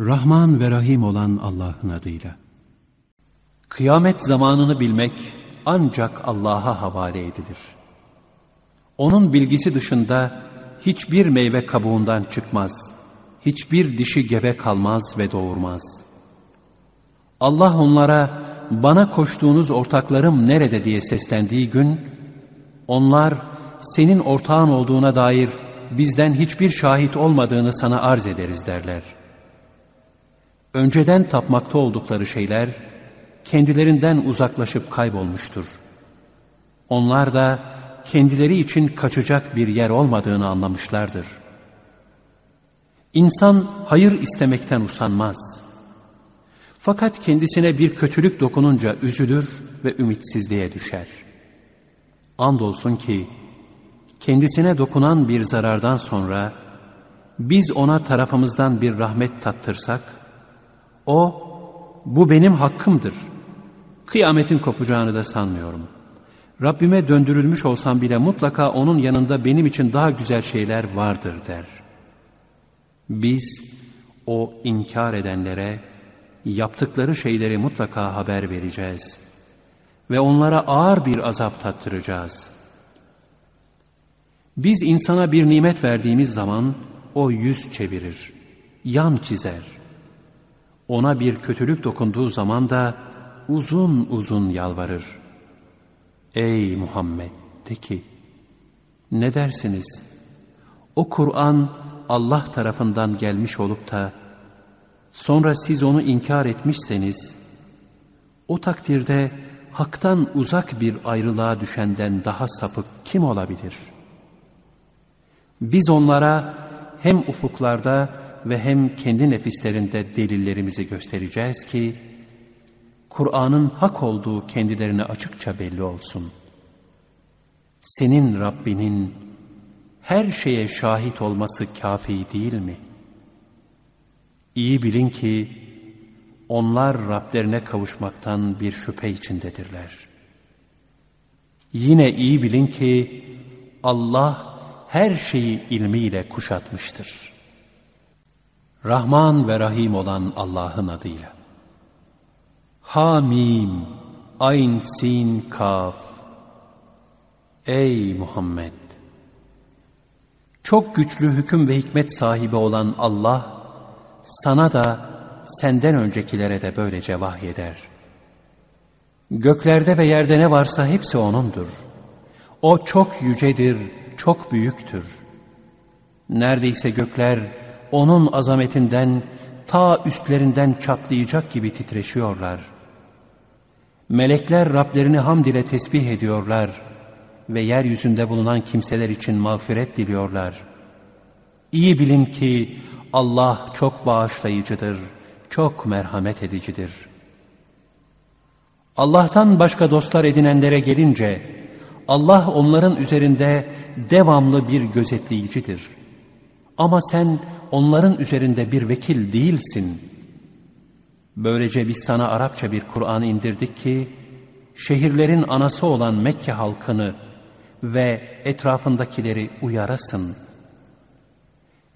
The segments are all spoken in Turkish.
Rahman ve Rahim olan Allah'ın adıyla. Kıyamet zamanını bilmek ancak Allah'a havale edilir. Onun bilgisi dışında hiçbir meyve kabuğundan çıkmaz, hiçbir dişi gebe kalmaz ve doğurmaz. Allah onlara bana koştuğunuz ortaklarım nerede diye seslendiği gün, onlar senin ortağın olduğuna dair bizden hiçbir şahit olmadığını sana arz ederiz derler. Önceden tapmakta oldukları şeyler kendilerinden uzaklaşıp kaybolmuştur. Onlar da kendileri için kaçacak bir yer olmadığını anlamışlardır. İnsan hayır istemekten usanmaz. Fakat kendisine bir kötülük dokununca üzülür ve ümitsizliğe düşer. Andolsun ki kendisine dokunan bir zarardan sonra biz ona tarafımızdan bir rahmet tattırsak, o bu benim hakkımdır. Kıyametin kopacağını da sanmıyorum. Rabbime döndürülmüş olsam bile mutlaka onun yanında benim için daha güzel şeyler vardır der. Biz o inkar edenlere yaptıkları şeyleri mutlaka haber vereceğiz ve onlara ağır bir azap tattıracağız. Biz insana bir nimet verdiğimiz zaman o yüz çevirir, yan çizer. Ona bir kötülük dokunduğu zaman da uzun uzun yalvarır. Ey Muhammed de ki, ne dersiniz? O Kur'an Allah tarafından gelmiş olup da sonra siz onu inkar etmişseniz, o takdirde haktan uzak bir ayrılığa düşenden daha sapık kim olabilir? Biz onlara hem ufuklarda ve hem kendi nefislerinde delillerimizi göstereceğiz ki, Kur'an'ın hak olduğu kendilerine açıkça belli olsun. Senin Rabbinin her şeye şahit olması kafi değil mi? İyi bilin ki onlar Rablerine kavuşmaktan bir şüphe içindedirler. Yine iyi bilin ki Allah her şeyi ilmiyle kuşatmıştır. Rahman ve Rahim olan Allah'ın adıyla. Hamim, Ayn Sin Kaf. Ey Muhammed! Çok güçlü hüküm ve hikmet sahibi olan Allah, sana da senden öncekilere de böylece vahyeder. Göklerde ve yerde ne varsa hepsi O'nundur. O çok yücedir, çok büyüktür. Neredeyse gökler O'nun azametinden, ta üstlerinden çatlayacak gibi titreşiyorlar. Melekler Rablerini hamd ile tesbih ediyorlar ve yeryüzünde bulunan kimseler için mağfiret diliyorlar. İyi bilin ki Allah çok bağışlayıcıdır, çok merhamet edicidir. Allah'tan başka dostlar edinenlere gelince, Allah onların üzerinde devamlı bir gözetleyicidir. Ama sen onların üzerinde bir vekil değilsin. Böylece biz sana Arapça bir Kur'an indirdik ki, şehirlerin anası olan Mekke halkını ve etrafındakileri uyarasın.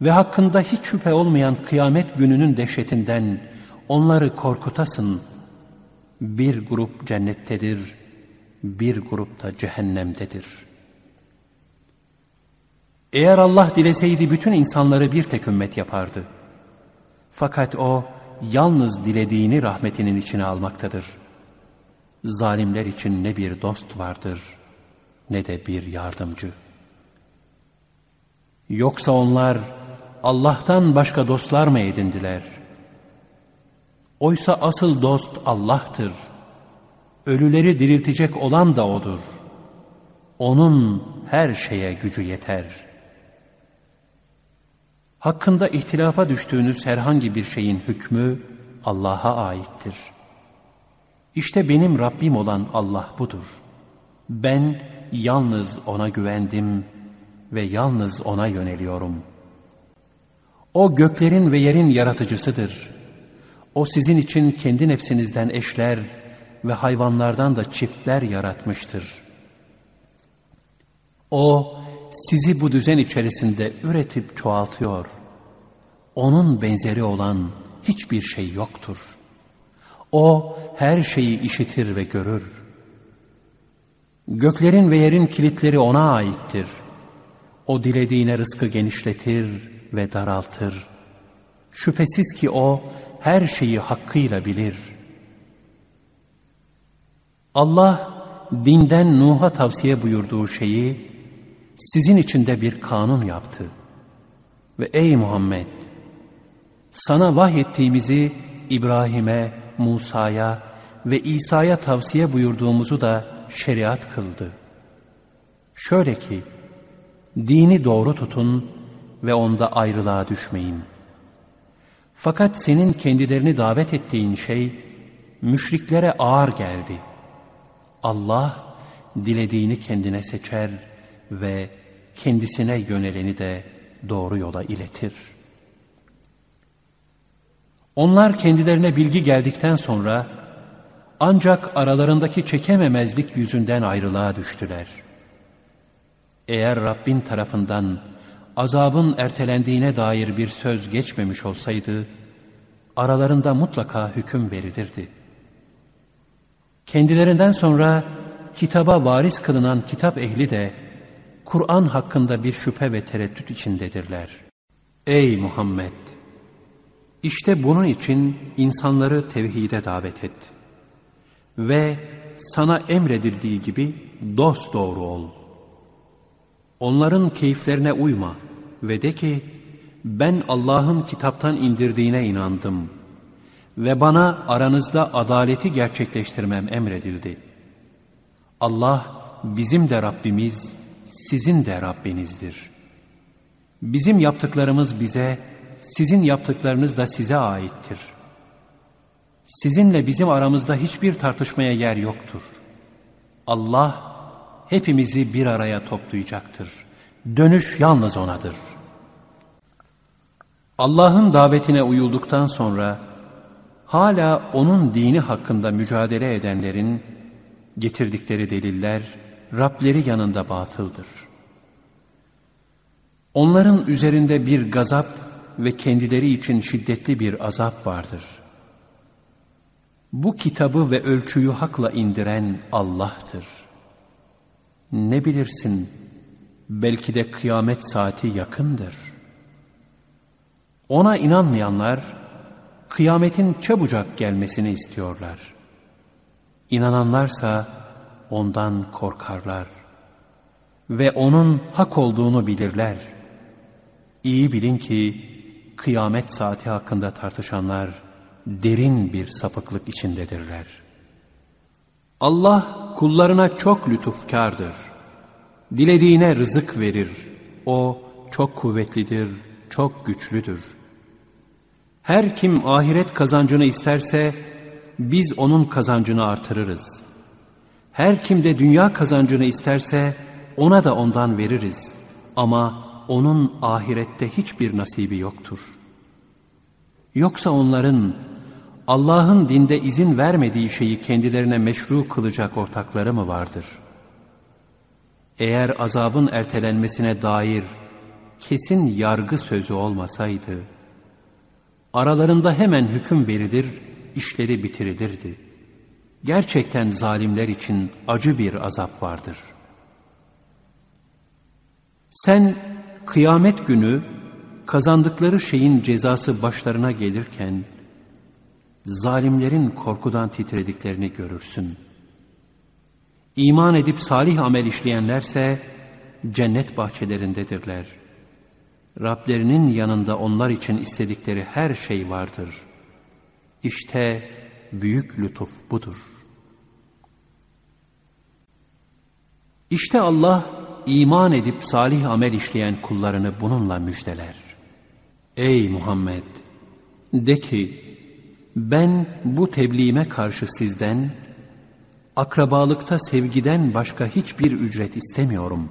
Ve hakkında hiç şüphe olmayan kıyamet gününün dehşetinden onları korkutasın. Bir grup cennettedir, bir grup da cehennemdedir. Eğer Allah dileseydi bütün insanları bir tek ümmet yapardı. Fakat O yalnız dilediğini rahmetinin içine almaktadır. Zalimler için ne bir dost vardır ne de bir yardımcı. Yoksa onlar Allah'tan başka dostlar mı edindiler? Oysa asıl dost Allah'tır. Ölüleri diriltecek olan da O'dur. O'nun her şeye gücü yeter. Hakkında ihtilafa düştüğünüz herhangi bir şeyin hükmü Allah'a aittir. İşte benim Rabbim olan Allah budur. Ben yalnız O'na güvendim ve yalnız O'na yöneliyorum. O göklerin ve yerin yaratıcısıdır. O sizin için kendi nefsinizden eşler ve hayvanlardan da çiftler yaratmıştır. O sizi bu düzen içerisinde üretip çoğaltıyor. Onun benzeri olan hiçbir şey yoktur. O her şeyi işitir ve görür. Göklerin ve yerin kilitleri ona aittir. O dilediğine rızkı genişletir ve daraltır. Şüphesiz ki o her şeyi hakkıyla bilir. Allah dinden Nuh'a tavsiye buyurduğu şeyi sizin içinde bir kanun yaptı. Ve ey Muhammed sana vahyettiğimizi İbrahim'e, Musa'ya ve İsa'ya tavsiye buyurduğumuzu da şeriat kıldı. Şöyle ki, dini doğru tutun ve onda ayrılığa düşmeyin. Fakat senin kendilerini davet ettiğin şey, müşriklere ağır geldi. Allah, dilediğini kendine seçer ve kendisine yöneleni de doğru yola iletir.'' Onlar kendilerine bilgi geldikten sonra ancak aralarındaki çekememezlik yüzünden ayrılığa düştüler. Eğer Rabbin tarafından azabın ertelendiğine dair bir söz geçmemiş olsaydı, aralarında mutlaka hüküm verilirdi. Kendilerinden sonra kitaba varis kılınan kitap ehli de Kur'an hakkında bir şüphe ve tereddüt içindedirler. Ey Muhammed! İşte bunun için insanları tevhide davet et. Ve sana emredildiği gibi dost doğru ol. Onların keyiflerine uyma ve de ki ben Allah'ın kitaptan indirdiğine inandım ve bana aranızda adaleti gerçekleştirmem emredildi. Allah bizim de Rabbimiz, sizin de Rabbinizdir. Bizim yaptıklarımız bize sizin yaptıklarınız da size aittir. Sizinle bizim aramızda hiçbir tartışmaya yer yoktur. Allah hepimizi bir araya toplayacaktır. Dönüş yalnız O'nadır. Allah'ın davetine uyulduktan sonra hala O'nun dini hakkında mücadele edenlerin getirdikleri deliller Rableri yanında batıldır. Onların üzerinde bir gazap ve kendileri için şiddetli bir azap vardır. Bu kitabı ve ölçüyü hakla indiren Allah'tır. Ne bilirsin, belki de kıyamet saati yakındır. Ona inanmayanlar, kıyametin çabucak gelmesini istiyorlar. İnananlarsa ondan korkarlar ve onun hak olduğunu bilirler. İyi bilin ki, kıyamet saati hakkında tartışanlar derin bir sapıklık içindedirler. Allah kullarına çok lütufkardır. Dilediğine rızık verir. O çok kuvvetlidir, çok güçlüdür. Her kim ahiret kazancını isterse biz onun kazancını artırırız. Her kim de dünya kazancını isterse ona da ondan veririz. Ama onun ahirette hiçbir nasibi yoktur. Yoksa onların Allah'ın dinde izin vermediği şeyi kendilerine meşru kılacak ortakları mı vardır? Eğer azabın ertelenmesine dair kesin yargı sözü olmasaydı, aralarında hemen hüküm verilir, işleri bitirilirdi. Gerçekten zalimler için acı bir azap vardır. Sen kıyamet günü kazandıkları şeyin cezası başlarına gelirken zalimlerin korkudan titrediklerini görürsün. İman edip salih amel işleyenlerse cennet bahçelerindedirler. Rablerinin yanında onlar için istedikleri her şey vardır. İşte büyük lütuf budur. İşte Allah iman edip salih amel işleyen kullarını bununla müjdeler. Ey Muhammed! De ki, ben bu tebliğime karşı sizden, akrabalıkta sevgiden başka hiçbir ücret istemiyorum.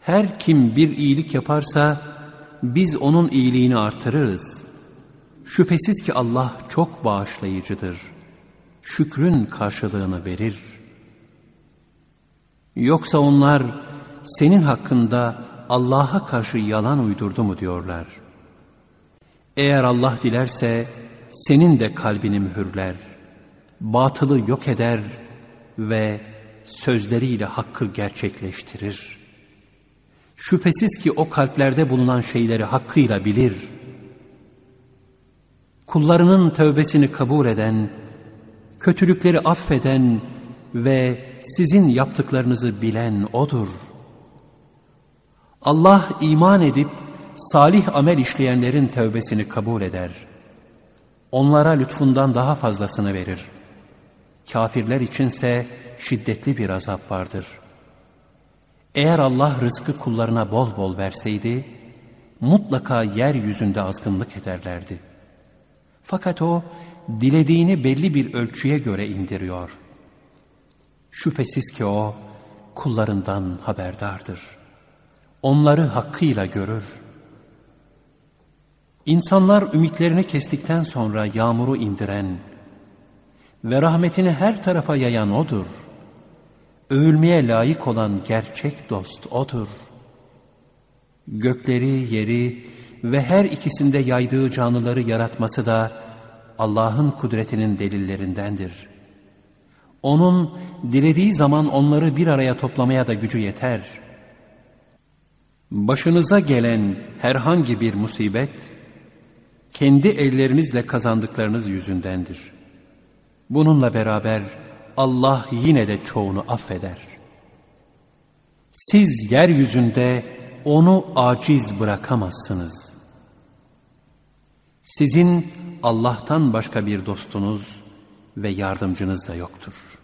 Her kim bir iyilik yaparsa, biz onun iyiliğini artırırız. Şüphesiz ki Allah çok bağışlayıcıdır. Şükrün karşılığını verir.'' Yoksa onlar senin hakkında Allah'a karşı yalan uydurdu mu diyorlar. Eğer Allah dilerse senin de kalbini mühürler, batılı yok eder ve sözleriyle hakkı gerçekleştirir. Şüphesiz ki o kalplerde bulunan şeyleri hakkıyla bilir. Kullarının tövbesini kabul eden, kötülükleri affeden ve sizin yaptıklarınızı bilen O'dur. Allah iman edip salih amel işleyenlerin tövbesini kabul eder. Onlara lütfundan daha fazlasını verir. Kafirler içinse şiddetli bir azap vardır. Eğer Allah rızkı kullarına bol bol verseydi, mutlaka yeryüzünde azgınlık ederlerdi. Fakat O, dilediğini belli bir ölçüye göre indiriyor. Şüphesiz ki O, kullarından haberdardır. Onları hakkıyla görür. İnsanlar ümitlerini kestikten sonra yağmuru indiren ve rahmetini her tarafa yayan O'dur. Övülmeye layık olan gerçek dost O'dur. Gökleri, yeri ve her ikisinde yaydığı canlıları yaratması da Allah'ın kudretinin delillerindendir. Onun dilediği zaman onları bir araya toplamaya da gücü yeter. Başınıza gelen herhangi bir musibet, kendi ellerinizle kazandıklarınız yüzündendir. Bununla beraber Allah yine de çoğunu affeder. Siz yeryüzünde onu aciz bırakamazsınız. Sizin Allah'tan başka bir dostunuz ve yardımcınız da yoktur.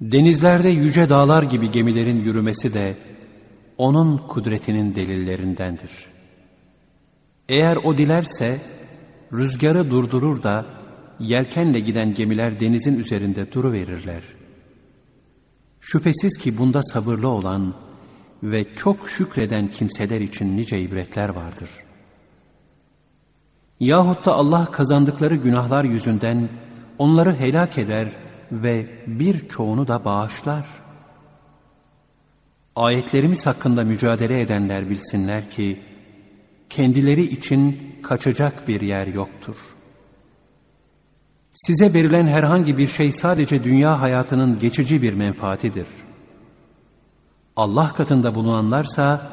Denizlerde yüce dağlar gibi gemilerin yürümesi de onun kudretinin delillerindendir. Eğer o dilerse rüzgarı durdurur da yelkenle giden gemiler denizin üzerinde duruverirler. Şüphesiz ki bunda sabırlı olan ve çok şükreden kimseler için nice ibretler vardır. Yahut da Allah kazandıkları günahlar yüzünden onları helak eder ve birçoğunu da bağışlar. Ayetlerimiz hakkında mücadele edenler bilsinler ki, kendileri için kaçacak bir yer yoktur. Size verilen herhangi bir şey sadece dünya hayatının geçici bir menfaatidir. Allah katında bulunanlarsa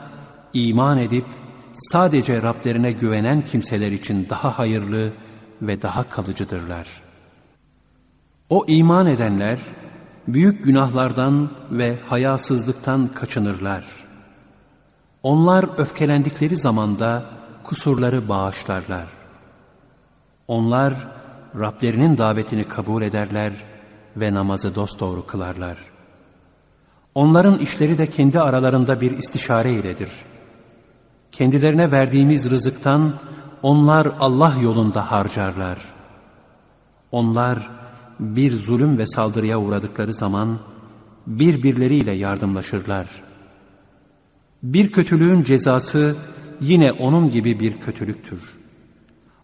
iman edip sadece Rablerine güvenen kimseler için daha hayırlı ve daha kalıcıdırlar. O iman edenler büyük günahlardan ve hayasızlıktan kaçınırlar. Onlar öfkelendikleri zamanda kusurları bağışlarlar. Onlar Rablerinin davetini kabul ederler ve namazı dosdoğru kılarlar. Onların işleri de kendi aralarında bir istişare iledir. Kendilerine verdiğimiz rızıktan onlar Allah yolunda harcarlar. Onlar bir zulüm ve saldırıya uğradıkları zaman birbirleriyle yardımlaşırlar. Bir kötülüğün cezası yine onun gibi bir kötülüktür.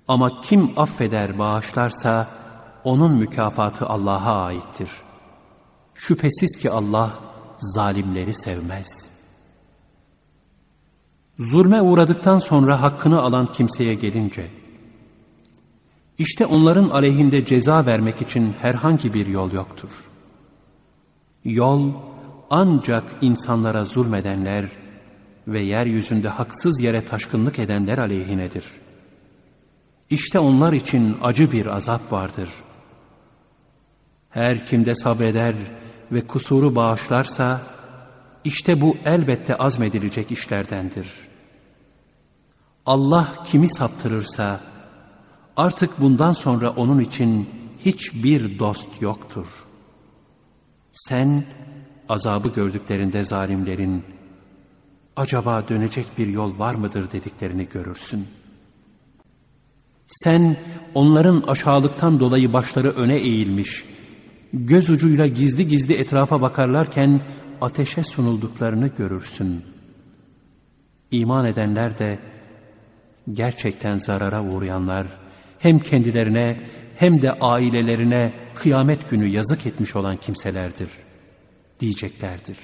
Ama kim affeder bağışlarsa onun mükafatı Allah'a aittir. Şüphesiz ki Allah zalimleri sevmez. Zulme uğradıktan sonra hakkını alan kimseye gelince, işte onların aleyhinde ceza vermek için herhangi bir yol yoktur. Yol ancak insanlara zulmedenler ve yeryüzünde haksız yere taşkınlık edenler aleyhinedir. İşte onlar için acı bir azap vardır. Her kimde sabreder ve kusuru bağışlarsa, işte bu elbette azmedilecek işlerdendir. Allah kimi saptırırsa, artık bundan sonra onun için hiçbir dost yoktur. Sen, azabı gördüklerinde zalimlerin, acaba dönecek bir yol var mıdır dediklerini görürsün. Sen onların aşağılıktan dolayı başları öne eğilmiş, göz ucuyla gizli gizli etrafa bakarlarken ateşe sunulduklarını görürsün. İman edenler de gerçekten zarara uğrayanlar hem kendilerine hem de ailelerine kıyamet günü yazık etmiş olan kimselerdir diyeceklerdir.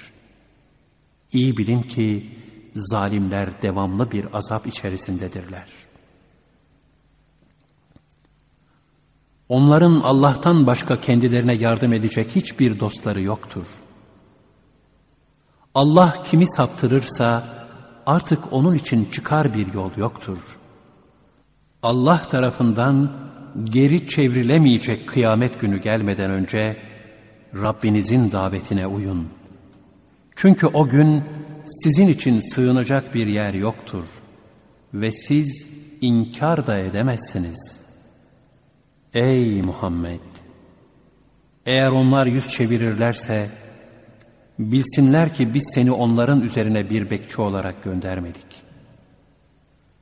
İyi bilin ki zalimler devamlı bir azap içerisindedirler. Onların Allah'tan başka kendilerine yardım edecek hiçbir dostları yoktur.'' Allah kimi saptırırsa artık onun için çıkar bir yol yoktur. Allah tarafından geri çevrilemeyecek kıyamet günü gelmeden önce Rabbinizin davetine uyun. Çünkü o gün sizin için sığınacak bir yer yoktur ve siz inkar da edemezsiniz. Ey Muhammed! Eğer onlar yüz çevirirlerse, bilsinler ki biz seni onların üzerine bir bekçi olarak göndermedik.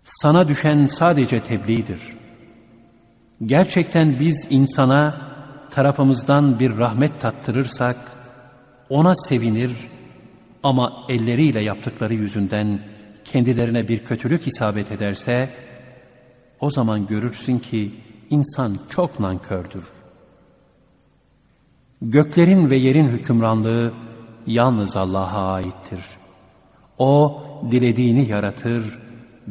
Sana düşen sadece tebliğdir. Gerçekten biz insana tarafımızdan bir rahmet tattırırsak, ona sevinir ama elleriyle yaptıkları yüzünden kendilerine bir kötülük isabet ederse, o zaman görürsün ki insan çok nankördür. Göklerin ve yerin hükümranlığı yalnız Allah'a aittir. O dilediğini yaratır,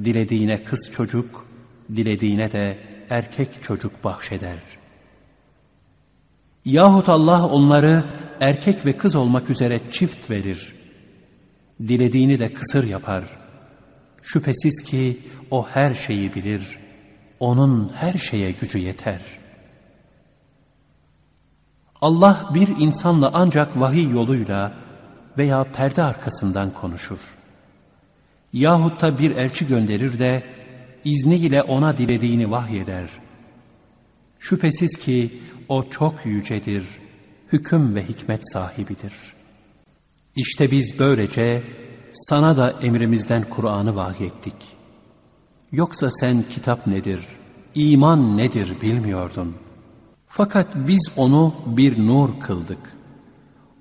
dilediğine kız çocuk, dilediğine de erkek çocuk bahşeder. Yahut Allah onları erkek ve kız olmak üzere çift verir. Dilediğini de kısır yapar. Şüphesiz ki o her şeyi bilir. Onun her şeye gücü yeter. Allah bir insanla ancak vahiy yoluyla veya perde arkasından konuşur. Yahut da bir elçi gönderir de izniyle ona dilediğini vahyeder. Şüphesiz ki o çok yücedir, hüküm ve hikmet sahibidir. İşte biz böylece sana da emrimizden Kur'an'ı vahyettik. Yoksa sen kitap nedir, iman nedir bilmiyordun. Fakat biz onu bir nur kıldık.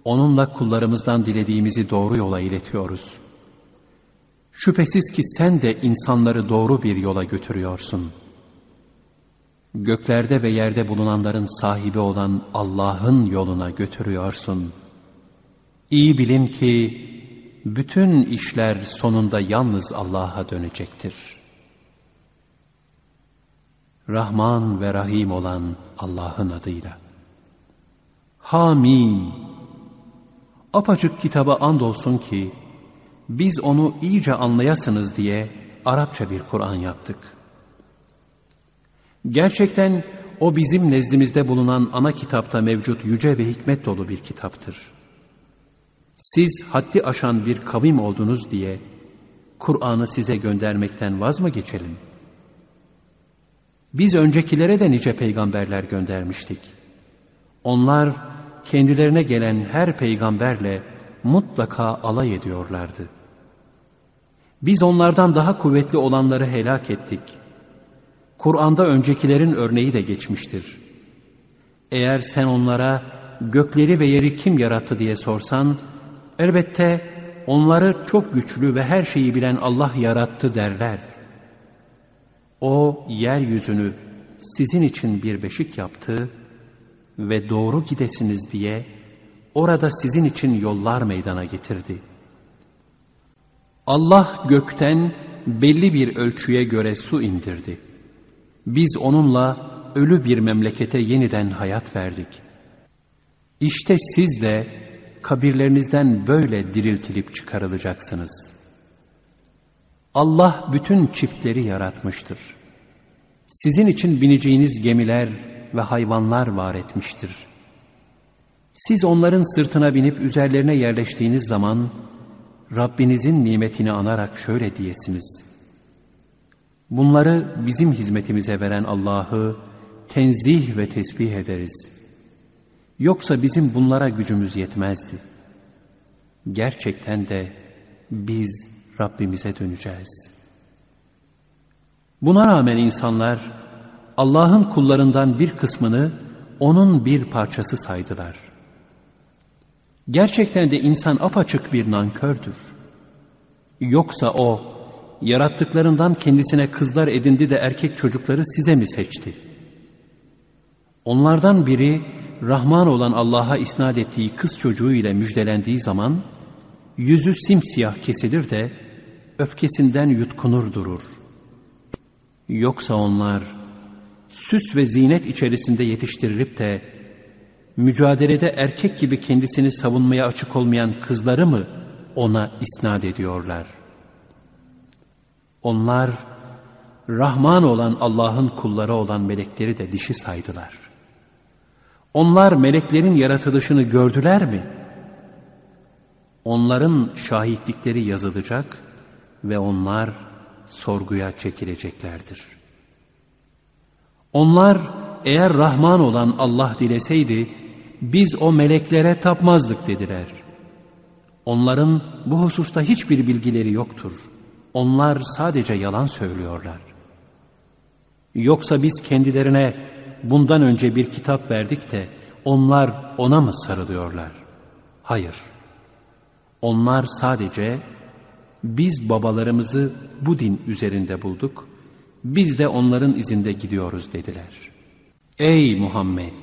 Onunla kullarımızdan dilediğimizi doğru yola iletiyoruz. Şüphesiz ki sen de insanları doğru bir yola götürüyorsun. Göklerde ve yerde bulunanların sahibi olan Allah'ın yoluna götürüyorsun. İyi bilin ki bütün işler sonunda yalnız Allah'a dönecektir. Rahman ve Rahim olan Allah'ın adıyla. Hamim. Apaçık kitaba andolsun ki, biz onu iyice anlayasınız diye Arapça bir Kur'an yaptık. Gerçekten o bizim nezdimizde bulunan ana kitapta mevcut yüce ve hikmet dolu bir kitaptır. Siz haddi aşan bir kavim oldunuz diye Kur'an'ı size göndermekten vaz mı geçelim? Biz öncekilere de nice peygamberler göndermiştik. Onlar kendilerine gelen her peygamberle mutlaka alay ediyorlardı. Biz onlardan daha kuvvetli olanları helak ettik. Kur'an'da öncekilerin örneği de geçmiştir. Eğer sen onlara gökleri ve yeri kim yarattı diye sorsan, elbette onları çok güçlü ve her şeyi bilen Allah yarattı derler. O yeryüzünü sizin için bir beşik yaptı ve doğru gidesiniz diye orada sizin için yollar meydana getirdi. Allah gökten belli bir ölçüye göre su indirdi. Biz onunla ölü bir memlekete yeniden hayat verdik. İşte siz de kabirlerinizden böyle diriltilip çıkarılacaksınız. Allah bütün çiftleri yaratmıştır. Sizin için bineceğiniz gemiler ve hayvanlar var etmiştir. Siz onların sırtına binip üzerlerine yerleştiğiniz zaman Rabbinizin nimetini anarak şöyle diyesiniz. Bunları bizim hizmetimize veren Allah'ı tenzih ve tesbih ederiz. Yoksa bizim bunlara gücümüz yetmezdi. Gerçekten de biz Rabbimize döneceğiz. Buna rağmen insanlar Allah'ın kullarından bir kısmını onun bir parçası saydılar. Gerçekten de insan apaçık bir nankördür. Yoksa o, yarattıklarından kendisine kızlar edindi de erkek çocukları size mi seçti? Onlardan biri, Rahman olan Allah'a isnat ettiği kız çocuğu ile müjdelendiği zaman, yüzü simsiyah kesilir de, öfkesinden yutkunur durur. Yoksa onlar, süs ve zinet içerisinde yetiştirilip de mücadelede erkek gibi kendisini savunmaya açık olmayan kızları mı ona isnat ediyorlar? Onlar Rahman olan Allah'ın kulları olan melekleri de dişi saydılar. Onlar meleklerin yaratılışını gördüler mi? Onların şahitlikleri yazılacak ve onlar sorguya çekileceklerdir. Onlar eğer Rahman olan Allah dileseydi biz o meleklere tapmazdık dediler. Onların bu hususta hiçbir bilgileri yoktur. Onlar sadece yalan söylüyorlar. Yoksa biz kendilerine bundan önce bir kitap verdik de onlar ona mı sarılıyorlar? Hayır. Onlar sadece biz babalarımızı bu din üzerinde bulduk, biz de onların izinde gidiyoruz dediler. Ey Muhammed!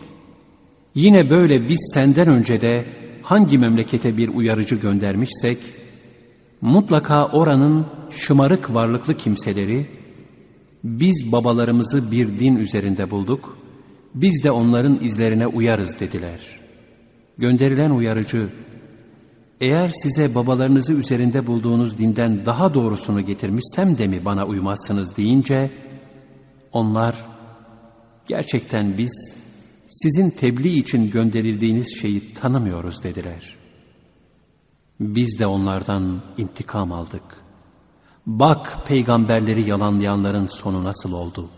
Yine böyle biz senden önce de hangi memlekete bir uyarıcı göndermişsek, mutlaka oranın şımarık varlıklı kimseleri, biz babalarımızı bir din üzerinde bulduk, biz de onların izlerine uyarız dediler. Gönderilen uyarıcı, eğer size babalarınızı üzerinde bulduğunuz dinden daha doğrusunu getirmişsem de mi bana uymazsınız deyince, onlar, gerçekten biz sizin tebliğ için gönderildiğiniz şeyi tanımıyoruz dediler. Biz de onlardan intikam aldık. Bak peygamberleri yalanlayanların sonu nasıl oldu?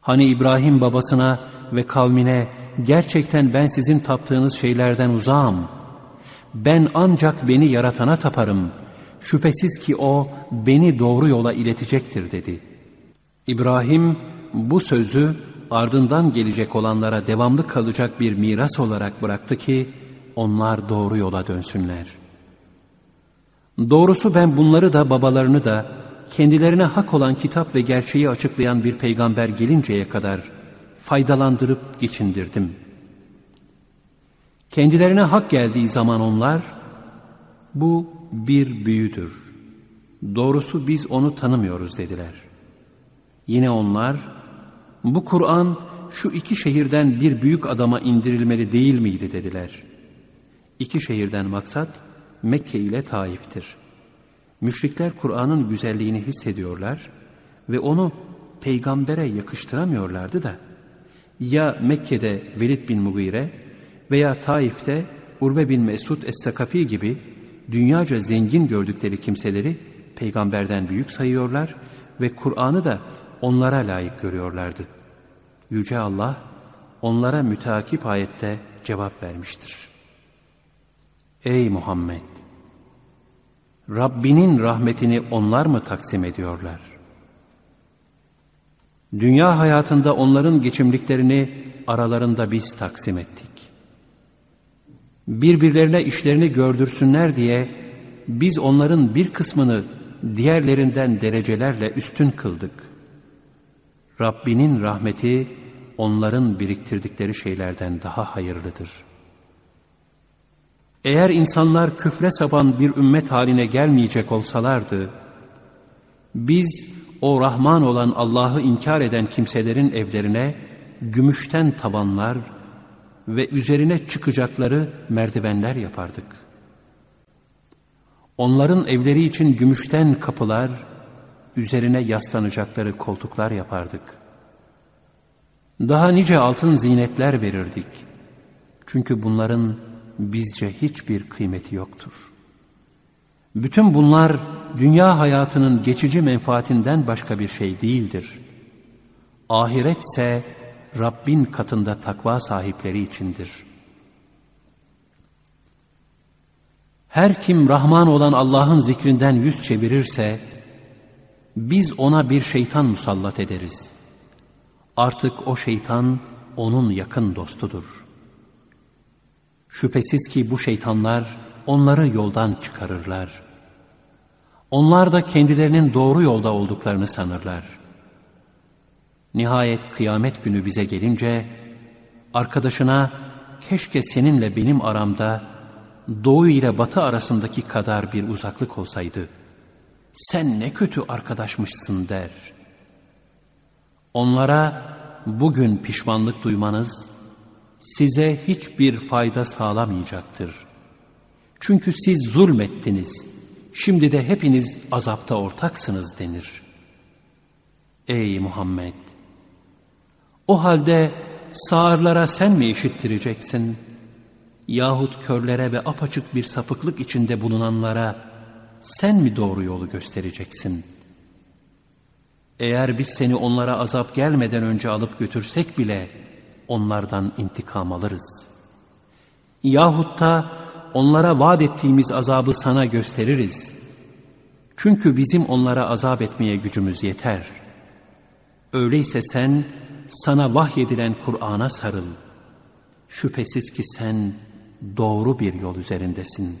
Hani İbrahim babasına ve kavmine gerçekten ben sizin taptığınız şeylerden uzağım. Ben ancak beni yaratana taparım. Şüphesiz ki o beni doğru yola iletecektir dedi. İbrahim bu sözü ardından gelecek olanlara devamlı kalacak bir miras olarak bıraktı ki onlar doğru yola dönsünler. Doğrusu ben bunları da babalarını da kendilerine hak olan kitap ve gerçeği açıklayan bir peygamber gelinceye kadar faydalandırıp geçindirdim. Kendilerine hak geldiği zaman onlar, bu bir büyüdür. Doğrusu biz onu tanımıyoruz dediler. Yine onlar, bu Kur'an şu iki şehirden bir büyük adama indirilmeli değil miydi dediler. İki şehirden maksat Mekke ile Taif'tir. Müşrikler Kur'an'ın güzelliğini hissediyorlar ve onu peygambere yakıştıramıyorlardı da ya Mekke'de Velid bin Mugire veya Taif'te Urve bin Mesud Es-Sakafi gibi dünyaca zengin gördükleri kimseleri peygamberden büyük sayıyorlar ve Kur'an'ı da onlara layık görüyorlardı. Yüce Allah onlara müteakip ayette cevap vermiştir. Ey Muhammed! Rabbinin rahmetini onlar mı taksim ediyorlar? Dünya hayatında onların geçimliklerini aralarında biz taksim ettik. Birbirlerine işlerini gördürsünler diye biz onların bir kısmını diğerlerinden derecelerle üstün kıldık. Rabbinin rahmeti onların biriktirdikleri şeylerden daha hayırlıdır. Eğer insanlar küfre sapan bir ümmet haline gelmeyecek olsalardı, biz o Rahman olan Allah'ı inkar eden kimselerin evlerine gümüşten tabanlar ve üzerine çıkacakları merdivenler yapardık. Onların evleri için gümüşten kapılar, üzerine yaslanacakları koltuklar yapardık. Daha nice altın zinetler verirdik. Çünkü bunların bizce hiçbir kıymeti yoktur. Bütün bunlar dünya hayatının geçici menfaatinden başka bir şey değildir. Ahiretse Rabbin katında takva sahipleri içindir. Her kim Rahman olan Allah'ın zikrinden yüz çevirirse, biz ona bir şeytan musallat ederiz. Artık o şeytan onun yakın dostudur. Şüphesiz ki bu şeytanlar onları yoldan çıkarırlar. Onlar da kendilerinin doğru yolda olduklarını sanırlar. Nihayet kıyamet günü bize gelince, arkadaşına keşke seninle benim aramda doğu ile batı arasındaki kadar bir uzaklık olsaydı, sen ne kötü arkadaşmışsın der. Onlara bugün pişmanlık duymanız size hiçbir fayda sağlamayacaktır. Çünkü siz zulmettiniz. Şimdi de hepiniz azapta ortaksınız denir. Ey Muhammed! O halde sağırlara sen mi işittireceksin? Yahut körlere ve apaçık bir sapıklık içinde bulunanlara sen mi doğru yolu göstereceksin? Eğer biz seni onlara azap gelmeden önce alıp götürsek bile onlardan intikam alırız. Yahut da onlara vaat ettiğimiz azabı sana gösteririz. Çünkü bizim onlara azap etmeye gücümüz yeter. Öyleyse sen sana vahyedilen Kur'an'a sarıl. Şüphesiz ki sen doğru bir yol üzerindesin.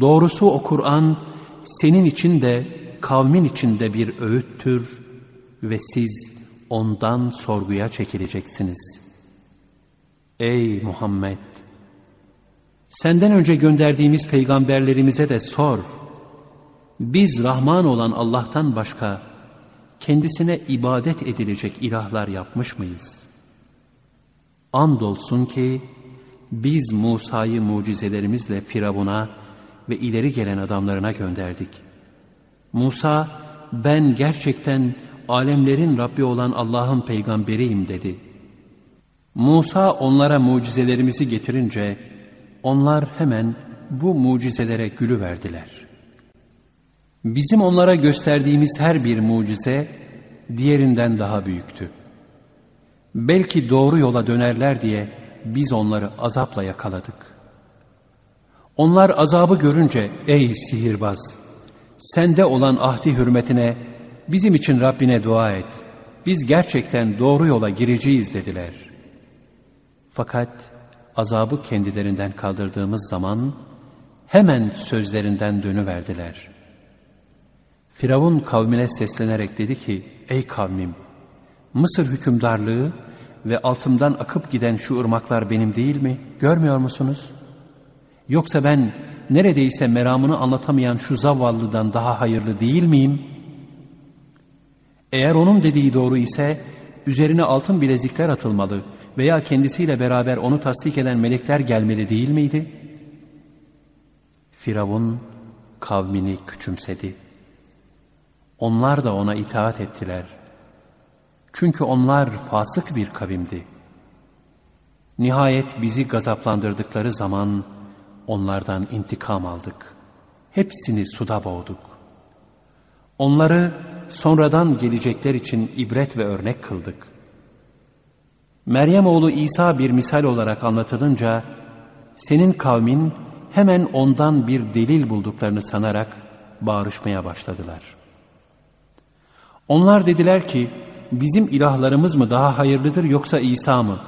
Doğrusu o Kur'an senin için de kavmin için de bir öğüttür ve siz ondan sorguya çekileceksiniz. Ey Muhammed! Senden önce gönderdiğimiz peygamberlerimize de sor. Biz Rahman olan Allah'tan başka kendisine ibadet edilecek ilahlar yapmış mıyız? Andolsun ki biz Musa'yı mucizelerimizle Firavun'a ve ileri gelen adamlarına gönderdik. Musa ben gerçekten alemlerin Rabbi olan Allah'ın peygamberiyim dedi. Musa onlara mucizelerimizi getirince onlar hemen bu mucizelere gülü verdiler. Bizim onlara gösterdiğimiz her bir mucize diğerinden daha büyüktü. Belki doğru yola dönerler diye biz onları azapla yakaladık. Onlar azabı görünce ey sihirbaz sende olan ahdi hürmetine bizim için Rabbine dua et. Biz gerçekten doğru yola gireceğiz dediler. Fakat azabı kendilerinden kaldırdığımız zaman hemen sözlerinden dönüverdiler. Firavun kavmine seslenerek dedi ki, ey kavmim, Mısır hükümdarlığı ve altımdan akıp giden şu ırmaklar benim değil mi? Görmüyor musunuz? Yoksa ben neredeyse meramını anlatamayan şu zavallıdan daha hayırlı değil miyim? Eğer onun dediği doğru ise üzerine altın bilezikler atılmalı veya kendisiyle beraber onu tasdik eden melekler gelmeli değil miydi? Firavun kavmini küçümsedi. Onlar da ona itaat ettiler. Çünkü onlar fasık bir kavimdi. Nihayet bizi gazaplandırdıkları zaman onlardan intikam aldık. Hepsini suda boğduk. Onları sonradan gelecekler için ibret ve örnek kıldık. Meryem oğlu İsa bir misal olarak anlatılınca senin kavmin hemen ondan bir delil bulduklarını sanarak bağırışmaya başladılar. Onlar dediler ki bizim ilahlarımız mı daha hayırlıdır yoksa İsa mı?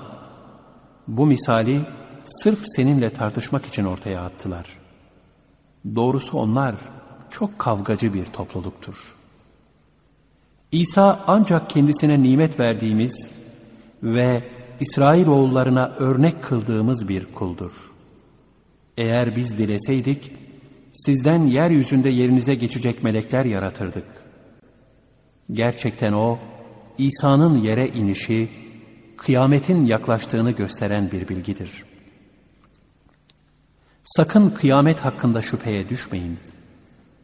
Bu misali sırf seninle tartışmak için ortaya attılar. Doğrusu onlar çok kavgacı bir topluluktur. İsa ancak kendisine nimet verdiğimiz ve İsrail oğullarına örnek kıldığımız bir kuldur. Eğer biz dileseydik, sizden yeryüzünde yerinize geçecek melekler yaratırdık. Gerçekten o, İsa'nın yere inişi, kıyametin yaklaştığını gösteren bir bilgidir. Sakın kıyamet hakkında şüpheye düşmeyin.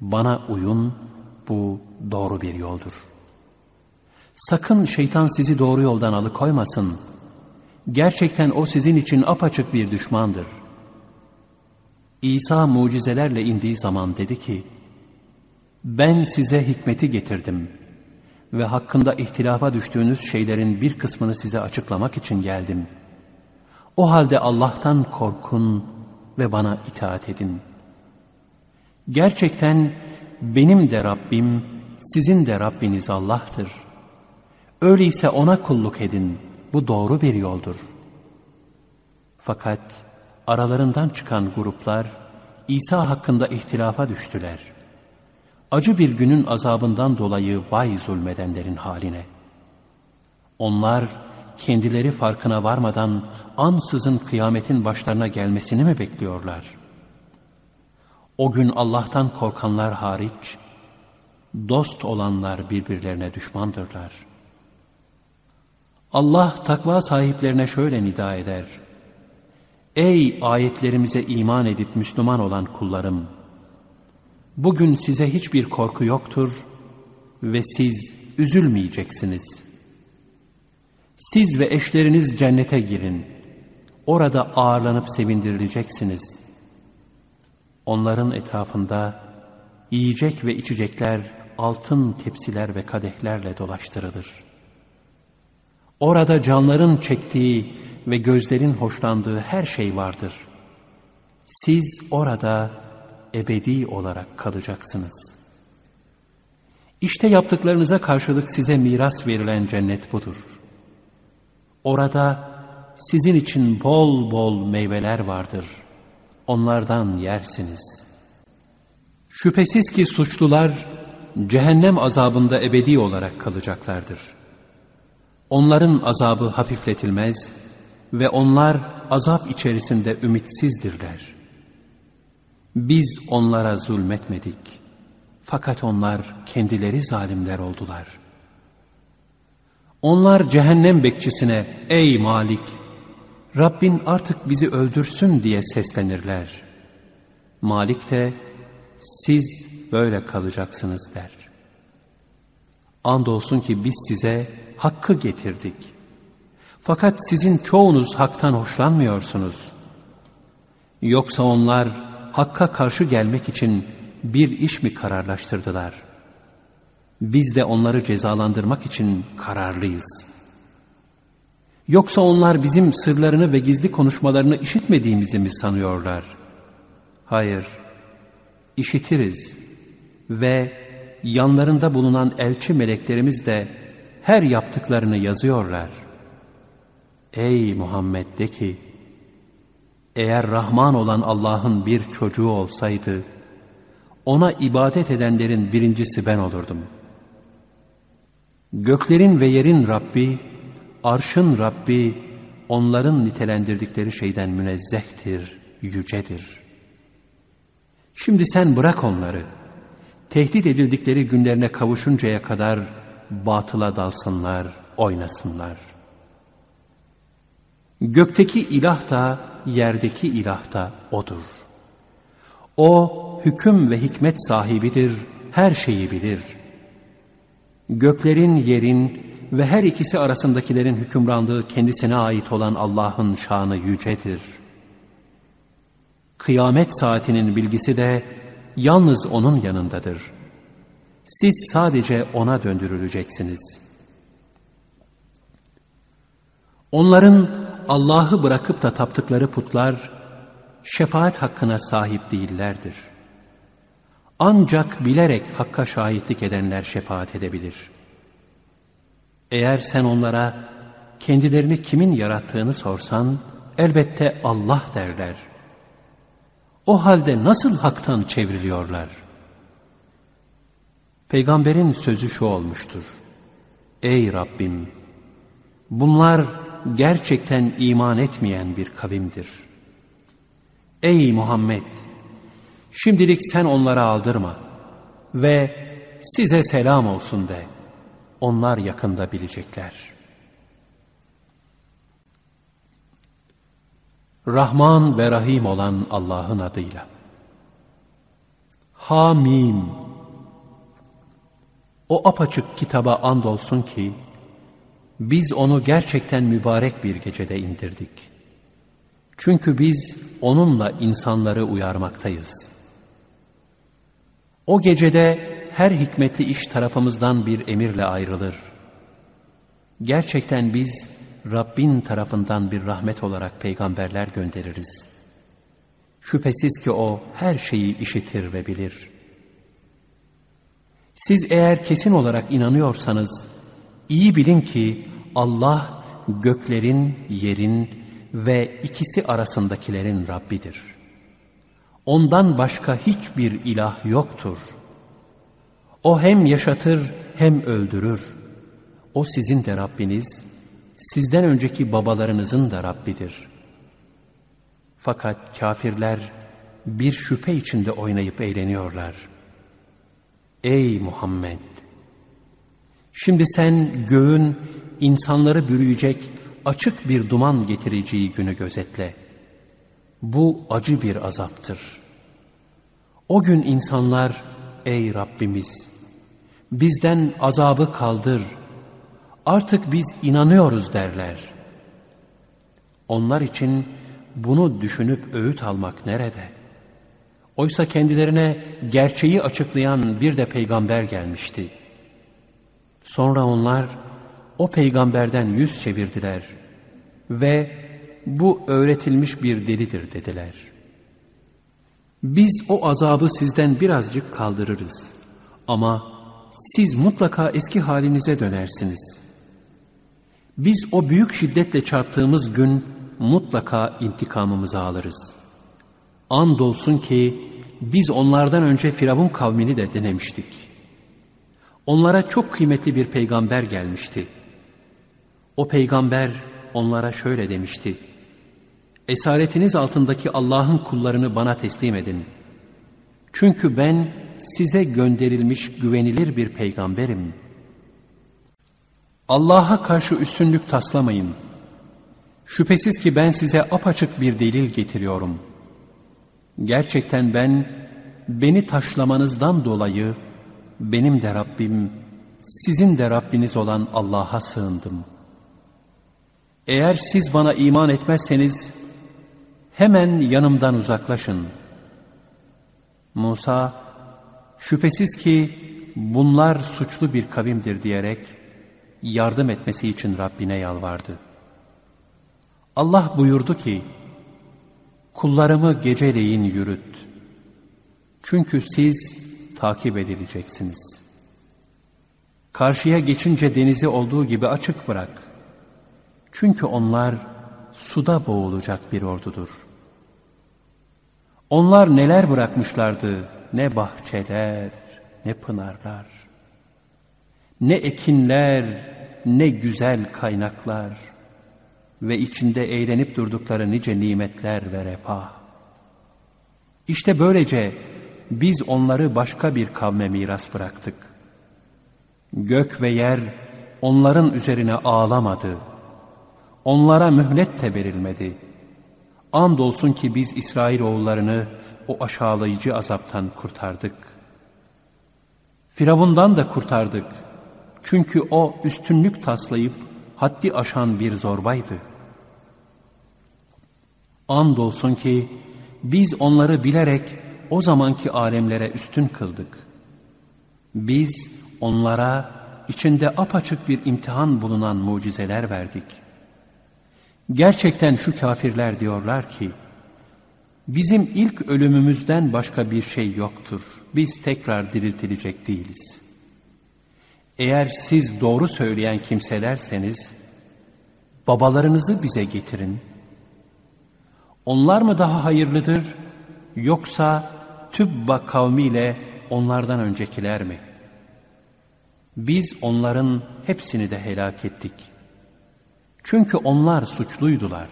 Bana uyun, bu doğru bir yoldur. Sakın şeytan sizi doğru yoldan alıkoymasın. Gerçekten o sizin için apaçık bir düşmandır. İsa mucizelerle indiği zaman dedi ki, ben size hikmeti getirdim ve hakkında ihtilafa düştüğünüz şeylerin bir kısmını size açıklamak için geldim. O halde Allah'tan korkun ve bana itaat edin. Gerçekten benim de Rabbim, sizin de Rabbiniz Allah'tır. Öyleyse O'na kulluk edin, bu doğru bir yoldur. Fakat aralarından çıkan gruplar İsa hakkında ihtilafa düştüler. Acı bir günün azabından dolayı vay zulmedenlerin haline. Onlar kendileri farkına varmadan ansızın kıyametin başlarına gelmesini mi bekliyorlar? O gün Allah'tan korkanlar hariç, dost olanlar birbirlerine düşmandırlar. Allah takva sahiplerine şöyle nida eder. Ey ayetlerimize iman edip Müslüman olan kullarım! Bugün size hiçbir korku yoktur ve siz üzülmeyeceksiniz. Siz ve eşleriniz cennete girin. Orada ağırlanıp sevindirileceksiniz. Onların etrafında yiyecek ve içecekler altın tepsiler ve kadehlerle dolaştırılır. Orada canların çektiği ve gözlerin hoşlandığı her şey vardır. Siz orada ebedi olarak kalacaksınız. İşte yaptıklarınıza karşılık size miras verilen cennet budur. Orada sizin için bol bol meyveler vardır. Onlardan yersiniz. Şüphesiz ki suçlular cehennem azabında ebedi olarak kalacaklardır. Onların azabı hafifletilmez ve onlar azap içerisinde ümitsizdirler. Biz onlara zulmetmedik. Fakat onlar kendileri zalimler oldular. Onlar cehennem bekçisine ey Malik Rabbin artık bizi öldürsün diye seslenirler. Malik de siz böyle kalacaksınız der. Andolsun ki biz size hakkı getirdik. Fakat sizin çoğunuz haktan hoşlanmıyorsunuz. Yoksa onlar hakka karşı gelmek için bir iş mi kararlaştırdılar? Biz de onları cezalandırmak için kararlıyız. Yoksa onlar bizim sırlarını ve gizli konuşmalarını işitmediğimizi mi sanıyorlar? Hayır, işitiriz ve yanlarında bulunan elçi meleklerimiz de her yaptıklarını yazıyorlar. Ey Muhammed de ki, eğer Rahman olan Allah'ın bir çocuğu olsaydı, ona ibadet edenlerin birincisi ben olurdum. Göklerin ve yerin Rabbi, arşın Rabbi, onların nitelendirdikleri şeyden münezzehtir, yücedir. Şimdi sen bırak onları, tehdit edildikleri günlerine kavuşuncaya kadar batıla dalsınlar, oynasınlar. Gökteki ilah da, yerdeki ilah da O'dur. O, hüküm ve hikmet sahibidir, her şeyi bilir. Göklerin, yerin ve her ikisi arasındakilerin hükümranlığı kendisine ait olan Allah'ın şanı yücedir. Kıyamet saatinin bilgisi de yalnız O'nun yanındadır. Siz sadece O'na döndürüleceksiniz. Onların Allah'ı bırakıp da taptıkları putlar, şefaat hakkına sahip değillerdir. Ancak bilerek hakka şahitlik edenler şefaat edebilir. Eğer sen onlara kendilerini kimin yarattığını sorsan, elbette Allah derler. O halde nasıl haktan çevriliyorlar? Peygamberin sözü şu olmuştur. Ey Rabbim! Bunlar gerçekten iman etmeyen bir kavimdir. Ey Muhammed! Şimdilik sen onlara aldırma ve size selam olsun de. Onlar yakında bilecekler. Rahman ve Rahim olan Allah'ın adıyla. Hamim. O apaçık kitaba andolsun ki, biz onu gerçekten mübarek bir gecede indirdik. Çünkü biz onunla insanları uyarmaktayız. O gecede her hikmetli iş tarafımızdan bir emirle ayrılır. Gerçekten biz Rabbin tarafından bir rahmet olarak peygamberler göndeririz. Şüphesiz ki O her şeyi işitir ve bilir. Siz eğer kesin olarak inanıyorsanız, iyi bilin ki Allah göklerin, yerin ve ikisi arasındakilerin Rabbidir. Ondan başka hiçbir ilah yoktur. O hem yaşatır hem öldürür. O sizin de Rabbiniz, sizden önceki babalarınızın da Rabbidir. Fakat kafirler bir şüphe içinde oynayıp eğleniyorlar. Ey Muhammed! Şimdi sen göğün insanları bürüyecek açık bir duman getireceği günü gözetle. Bu acı bir azaptır. O gün insanlar, ey Rabbimiz, bizden azabı kaldır, artık biz inanıyoruz derler. Onlar için bunu düşünüp öğüt almak nerede? Oysa kendilerine gerçeği açıklayan bir de peygamber gelmişti. Sonra onlar o peygamberden yüz çevirdiler ve bu öğretilmiş bir delidir dediler. Biz o azabı sizden birazcık kaldırırız ama siz mutlaka eski halinize dönersiniz. Biz o büyük şiddetle çarptığımız gün mutlaka intikamımızı alırız. Andolsun ki biz onlardan önce Firavun kavmini de denemiştik. Onlara çok kıymetli bir peygamber gelmişti. O peygamber onlara şöyle demişti. Esaretiniz altındaki Allah'ın kullarını bana teslim edin. Çünkü ben size gönderilmiş güvenilir bir peygamberim. Allah'a karşı üstünlük taslamayın. Şüphesiz ki ben size apaçık bir delil getiriyorum. Gerçekten ben beni taşlamanızdan dolayı benim de Rabbim, sizin de Rabbiniz olan Allah'a sığındım. Eğer siz bana iman etmezseniz hemen yanımdan uzaklaşın. Musa, şüphesiz ki bunlar suçlu bir kavimdir diyerek yardım etmesi için Rabbine yalvardı. Allah buyurdu ki, kullarımı geceleyin yürüt. Çünkü siz takip edileceksiniz. Karşıya geçince denizi olduğu gibi açık bırak. Çünkü onlar suda boğulacak bir ordudur. Onlar neler bırakmışlardı, ne bahçeler, ne pınarlar, ne ekinler, ne güzel kaynaklar ve içinde eğlenip durdukları nice nimetler ve refah. İşte böylece biz onları başka bir kavme miras bıraktık. Gök ve yer onların üzerine ağlamadı. Onlara mühlet de verilmedi. Andolsun ki biz İsrailoğullarını o aşağılayıcı azaptan kurtardık. Firavundan da kurtardık. Çünkü o üstünlük taslayıp haddi aşan bir zorbaydı. Andolsun ki biz onları bilerek o zamanki alemlere üstün kıldık. Biz onlara içinde apaçık bir imtihan bulunan mucizeler verdik. Gerçekten şu kafirler diyorlar ki, bizim ilk ölümümüzden başka bir şey yoktur. Biz tekrar diriltilecek değiliz. Eğer siz doğru söyleyen kimselerseniz, babalarınızı bize getirin. Onlar mı daha hayırlıdır, yoksa Tübba kavmiyle onlardan öncekiler mi? Biz onların hepsini de helak ettik. Çünkü onlar suçluydular.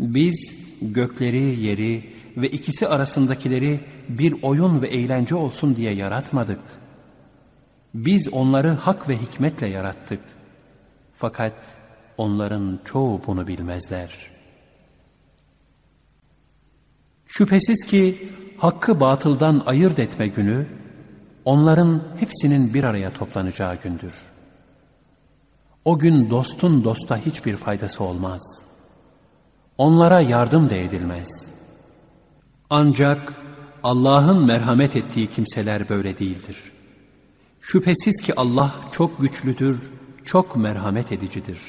Biz gökleri, yeri ve ikisi arasındakileri bir oyun ve eğlence olsun diye yaratmadık. Biz onları hak ve hikmetle yarattık. Fakat onların çoğu bunu bilmezler.'' Şüphesiz ki hakkı batıldan ayırt etme günü, onların hepsinin bir araya toplanacağı gündür. O gün dostun dosta hiçbir faydası olmaz. Onlara yardım da edilmez. Ancak Allah'ın merhamet ettiği kimseler böyle değildir. Şüphesiz ki Allah çok güçlüdür, çok merhamet edicidir.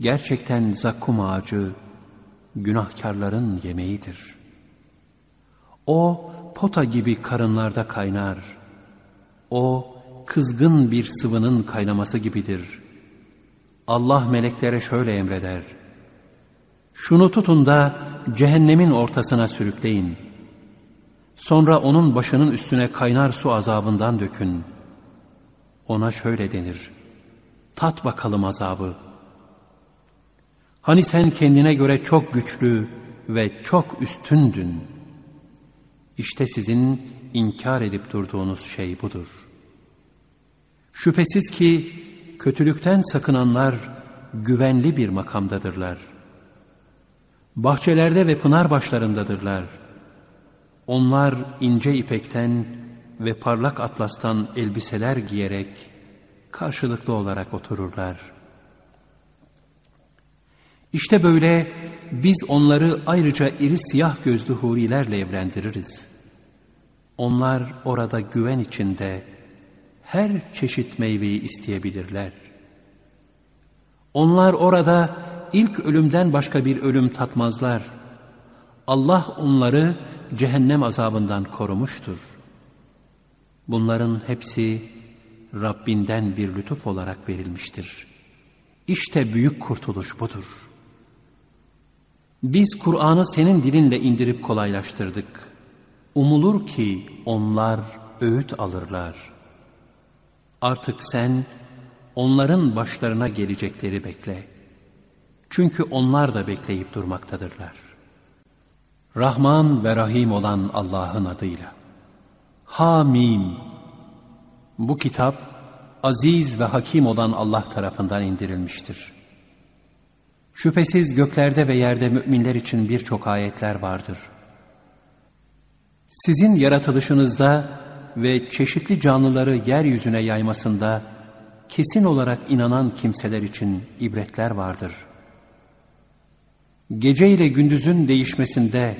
Gerçekten zakkum ağacı, günahkarların yemeğidir. O pota gibi karınlarda kaynar. O kızgın bir sıvının kaynaması gibidir. Allah meleklere şöyle emreder. Şunu tutun da cehennemin ortasına sürükleyin. Sonra onun başının üstüne kaynar su azabından dökün. Ona şöyle denir. Tat bakalım azabı. Hani sen kendine göre çok güçlü ve çok üstündün. İşte sizin inkar edip durduğunuz şey budur. Şüphesiz ki kötülükten sakınanlar güvenli bir makamdadırlar. Bahçelerde ve pınar başlarındadırlar. Onlar ince ipekten ve parlak atlastan elbiseler giyerek karşılıklı olarak otururlar. İşte böyle biz onları ayrıca iri siyah gözlü hurilerle evlendiririz. Onlar orada güven içinde her çeşit meyveyi isteyebilirler. Onlar orada ilk ölümden başka bir ölüm tatmazlar. Allah onları cehennem azabından korumuştur. Bunların hepsi Rabbinden bir lütuf olarak verilmiştir. İşte büyük kurtuluş budur. Biz Kur'an'ı senin dilinle indirip kolaylaştırdık. Umulur ki onlar öğüt alırlar. Artık sen onların başlarına gelecekleri bekle. Çünkü onlar da bekleyip durmaktadırlar. Rahman ve Rahim olan Allah'ın adıyla. Hamim. Bu kitap aziz ve hakim olan Allah tarafından indirilmiştir. Şüphesiz göklerde ve yerde müminler için birçok ayetler vardır. Sizin yaratılışınızda ve çeşitli canlıları yeryüzüne yaymasında kesin olarak inanan kimseler için ibretler vardır. Gece ile gündüzün değişmesinde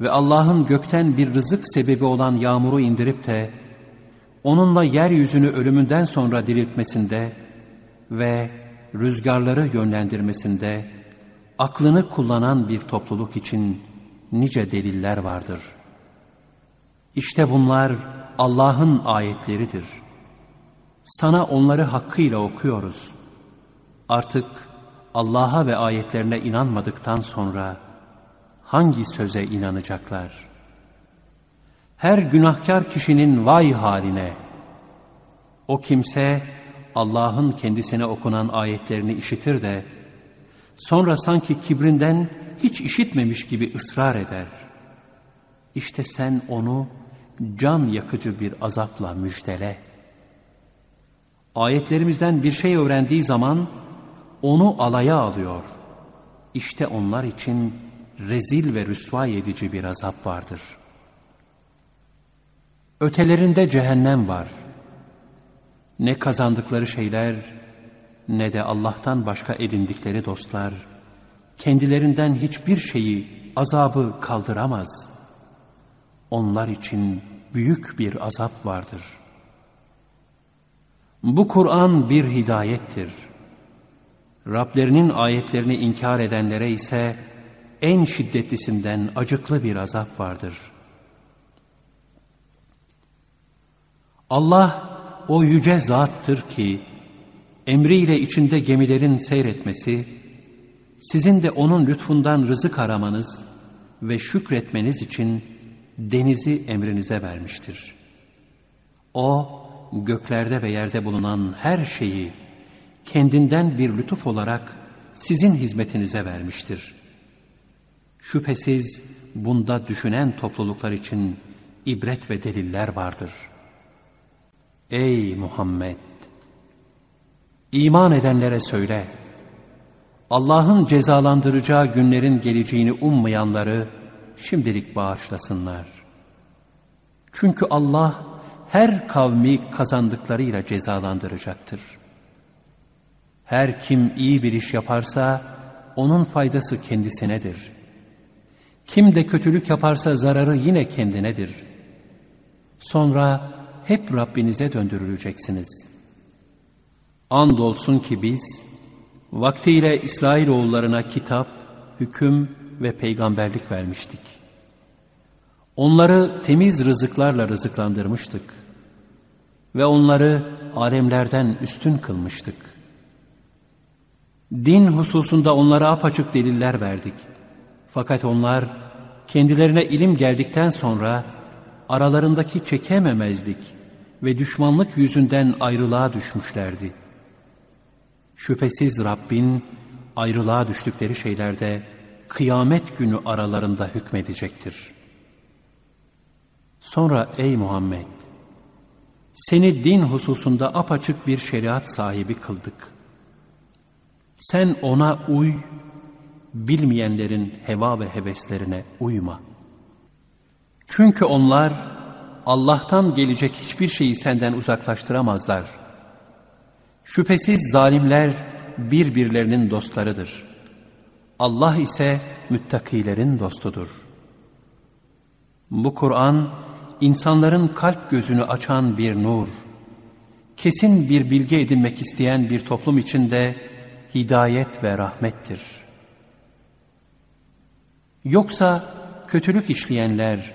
ve Allah'ın gökten bir rızık sebebi olan yağmuru indirip de onunla yeryüzünü ölümünden sonra diriltmesinde ve rüzgarları yönlendirmesinde aklını kullanan bir topluluk için nice deliller vardır. İşte bunlar Allah'ın ayetleridir. Sana onları hakkıyla okuyoruz. Artık Allah'a ve ayetlerine inanmadıktan sonra hangi söze inanacaklar? Her günahkar kişinin vay haline. O kimse Allah'ın kendisine okunan ayetlerini işitir de sonra sanki kibrinden hiç işitmemiş gibi ısrar eder. İşte sen onu can yakıcı bir azapla müjdele. Ayetlerimizden bir şey öğrendiği zaman onu alaya alıyor. İşte onlar için rezil ve rüsva edici bir azap vardır. Ötelerinde cehennem var. Ne kazandıkları şeyler ne de Allah'tan başka edindikleri dostlar kendilerinden hiçbir şeyi azabı kaldıramaz. Onlar için büyük bir azap vardır. Bu Kur'an bir hidayettir. Rablerinin ayetlerini inkar edenlere ise en şiddetlisinden acıklı bir azap vardır. Allah o yüce zattır ki emriyle içinde gemilerin seyretmesi, sizin de onun lütfundan rızık aramanız ve şükretmeniz için denizi emrinize vermiştir. O göklerde ve yerde bulunan her şeyi kendinden bir lütuf olarak sizin hizmetinize vermiştir. Şüphesiz bunda düşünen topluluklar için ibret ve deliller vardır. Ey Muhammed! İman edenlere söyle, Allah'ın cezalandıracağı günlerin geleceğini ummayanları şimdilik bağışlasınlar. Çünkü Allah her kavmi kazandıklarıyla cezalandıracaktır. Her kim iyi bir iş yaparsa onun faydası kendisinedir. Kim de kötülük yaparsa zararı yine kendinedir. Sonra hep Rabbinize döndürüleceksiniz. Andolsun ki biz vaktiyle İsrailoğullarına kitap, hüküm ve peygamberlik vermiştik. Onları temiz rızıklarla rızıklandırmıştık ve onları alemlerden üstün kılmıştık. Din hususunda onlara apaçık deliller verdik. Fakat onlar kendilerine ilim geldikten sonra aralarındaki çekememezlik ve düşmanlık yüzünden ayrılığa düşmüşlerdi. Şüphesiz Rabbin ayrılığa düştükleri şeylerde kıyamet günü aralarında hükmedecektir. Sonra ey Muhammed Seni din hususunda apaçık bir şeriat sahibi kıldık. Sen ona uy, bilmeyenlerin heva ve heveslerine uyma. Çünkü onlar Allah'tan gelecek hiçbir şeyi senden uzaklaştıramazlar. Şüphesiz zalimler birbirlerinin dostlarıdır. Allah ise müttakilerin dostudur. Bu Kur'an insanların kalp gözünü açan bir nur. Kesin bir bilgi edinmek isteyen bir toplum içinde hidayet ve rahmettir. Yoksa kötülük işleyenler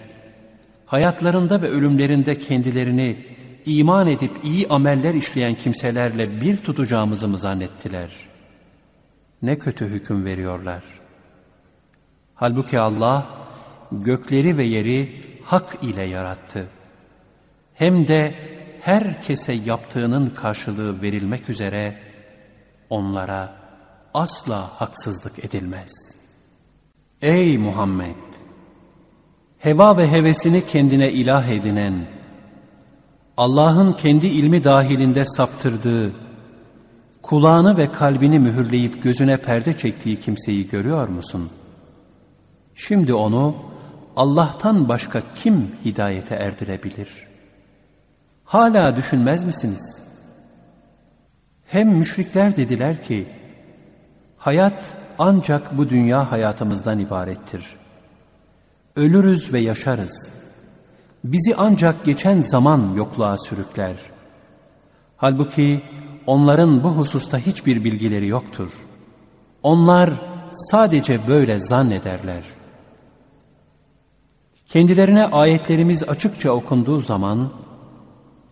hayatlarında ve ölümlerinde kendilerini iman edip iyi ameller işleyen kimselerle bir tutacağımızı mı zannettiler? Ne kötü hüküm veriyorlar. Halbuki Allah gökleri ve yeri hak ile yarattı. Hem de herkese yaptığının karşılığı verilmek üzere onlara asla haksızlık edilmez. Ey Muhammed! Heva ve hevesini kendine ilah edinen, Allah'ın kendi ilmi dahilinde saptırdığı, kulağını ve kalbini mühürleyip gözüne perde çektiği kimseyi görüyor musun? Şimdi onu Allah'tan başka kim hidayete erdirebilir? Hala düşünmez misiniz? Hem müşrikler dediler ki, hayat ancak bu dünya hayatımızdan ibarettir. Ölürüz ve yaşarız. Bizi ancak geçen zaman yokluğa sürükler. Halbuki onların bu hususta hiçbir bilgileri yoktur. Onlar sadece böyle zannederler. Kendilerine ayetlerimiz açıkça okunduğu zaman,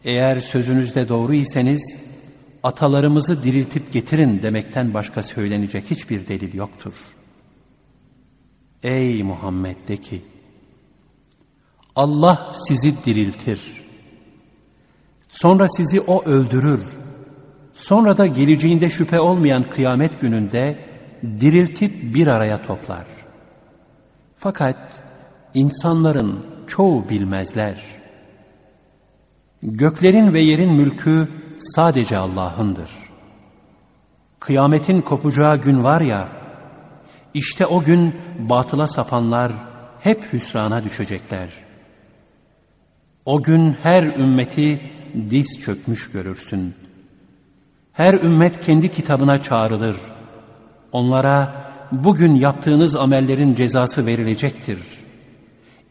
eğer sözünüzde doğru iseniz, atalarımızı diriltip getirin demekten başka söylenecek hiçbir delil yoktur. Ey Muhammed de ki, Allah sizi diriltir. Sonra sizi O öldürür. Sonra da geleceğinde şüphe olmayan kıyamet gününde diriltip bir araya toplar. Fakat insanların çoğu bilmezler. Göklerin ve yerin mülkü sadece Allah'ındır. Kıyametin kopacağı gün var ya, işte o gün batıla sapanlar hep hüsrana düşecekler. O gün her ümmeti diz çökmüş görürsün. Her ümmet kendi kitabına çağrılır. Onlara bugün yaptığınız amellerin cezası verilecektir.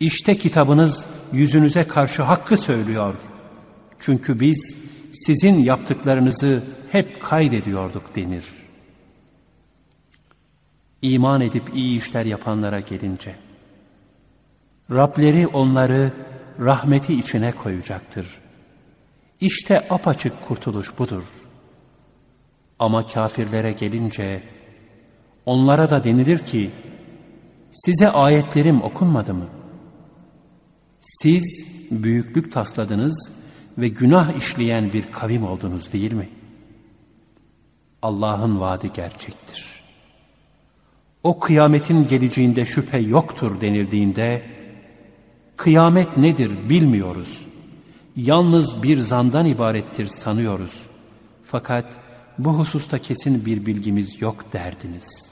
İşte kitabınız yüzünüze karşı hakkı söylüyor. Çünkü biz sizin yaptıklarınızı hep kaydediyorduk denir. İman edip iyi işler yapanlara gelince, Rableri onları rahmeti içine koyacaktır. İşte apaçık kurtuluş budur. Ama kafirlere gelince, onlara da denilir ki, size ayetlerim okunmadı mı? Siz büyüklük tasladınız ve günah işleyen bir kavim oldunuz değil mi? Allah'ın vaadi gerçektir. O kıyametin geleceğinde şüphe yoktur denildiğinde, kıyamet nedir bilmiyoruz. Yalnız bir zandan ibarettir sanıyoruz. Fakat bu hususta kesin bir bilgimiz yok derdiniz.''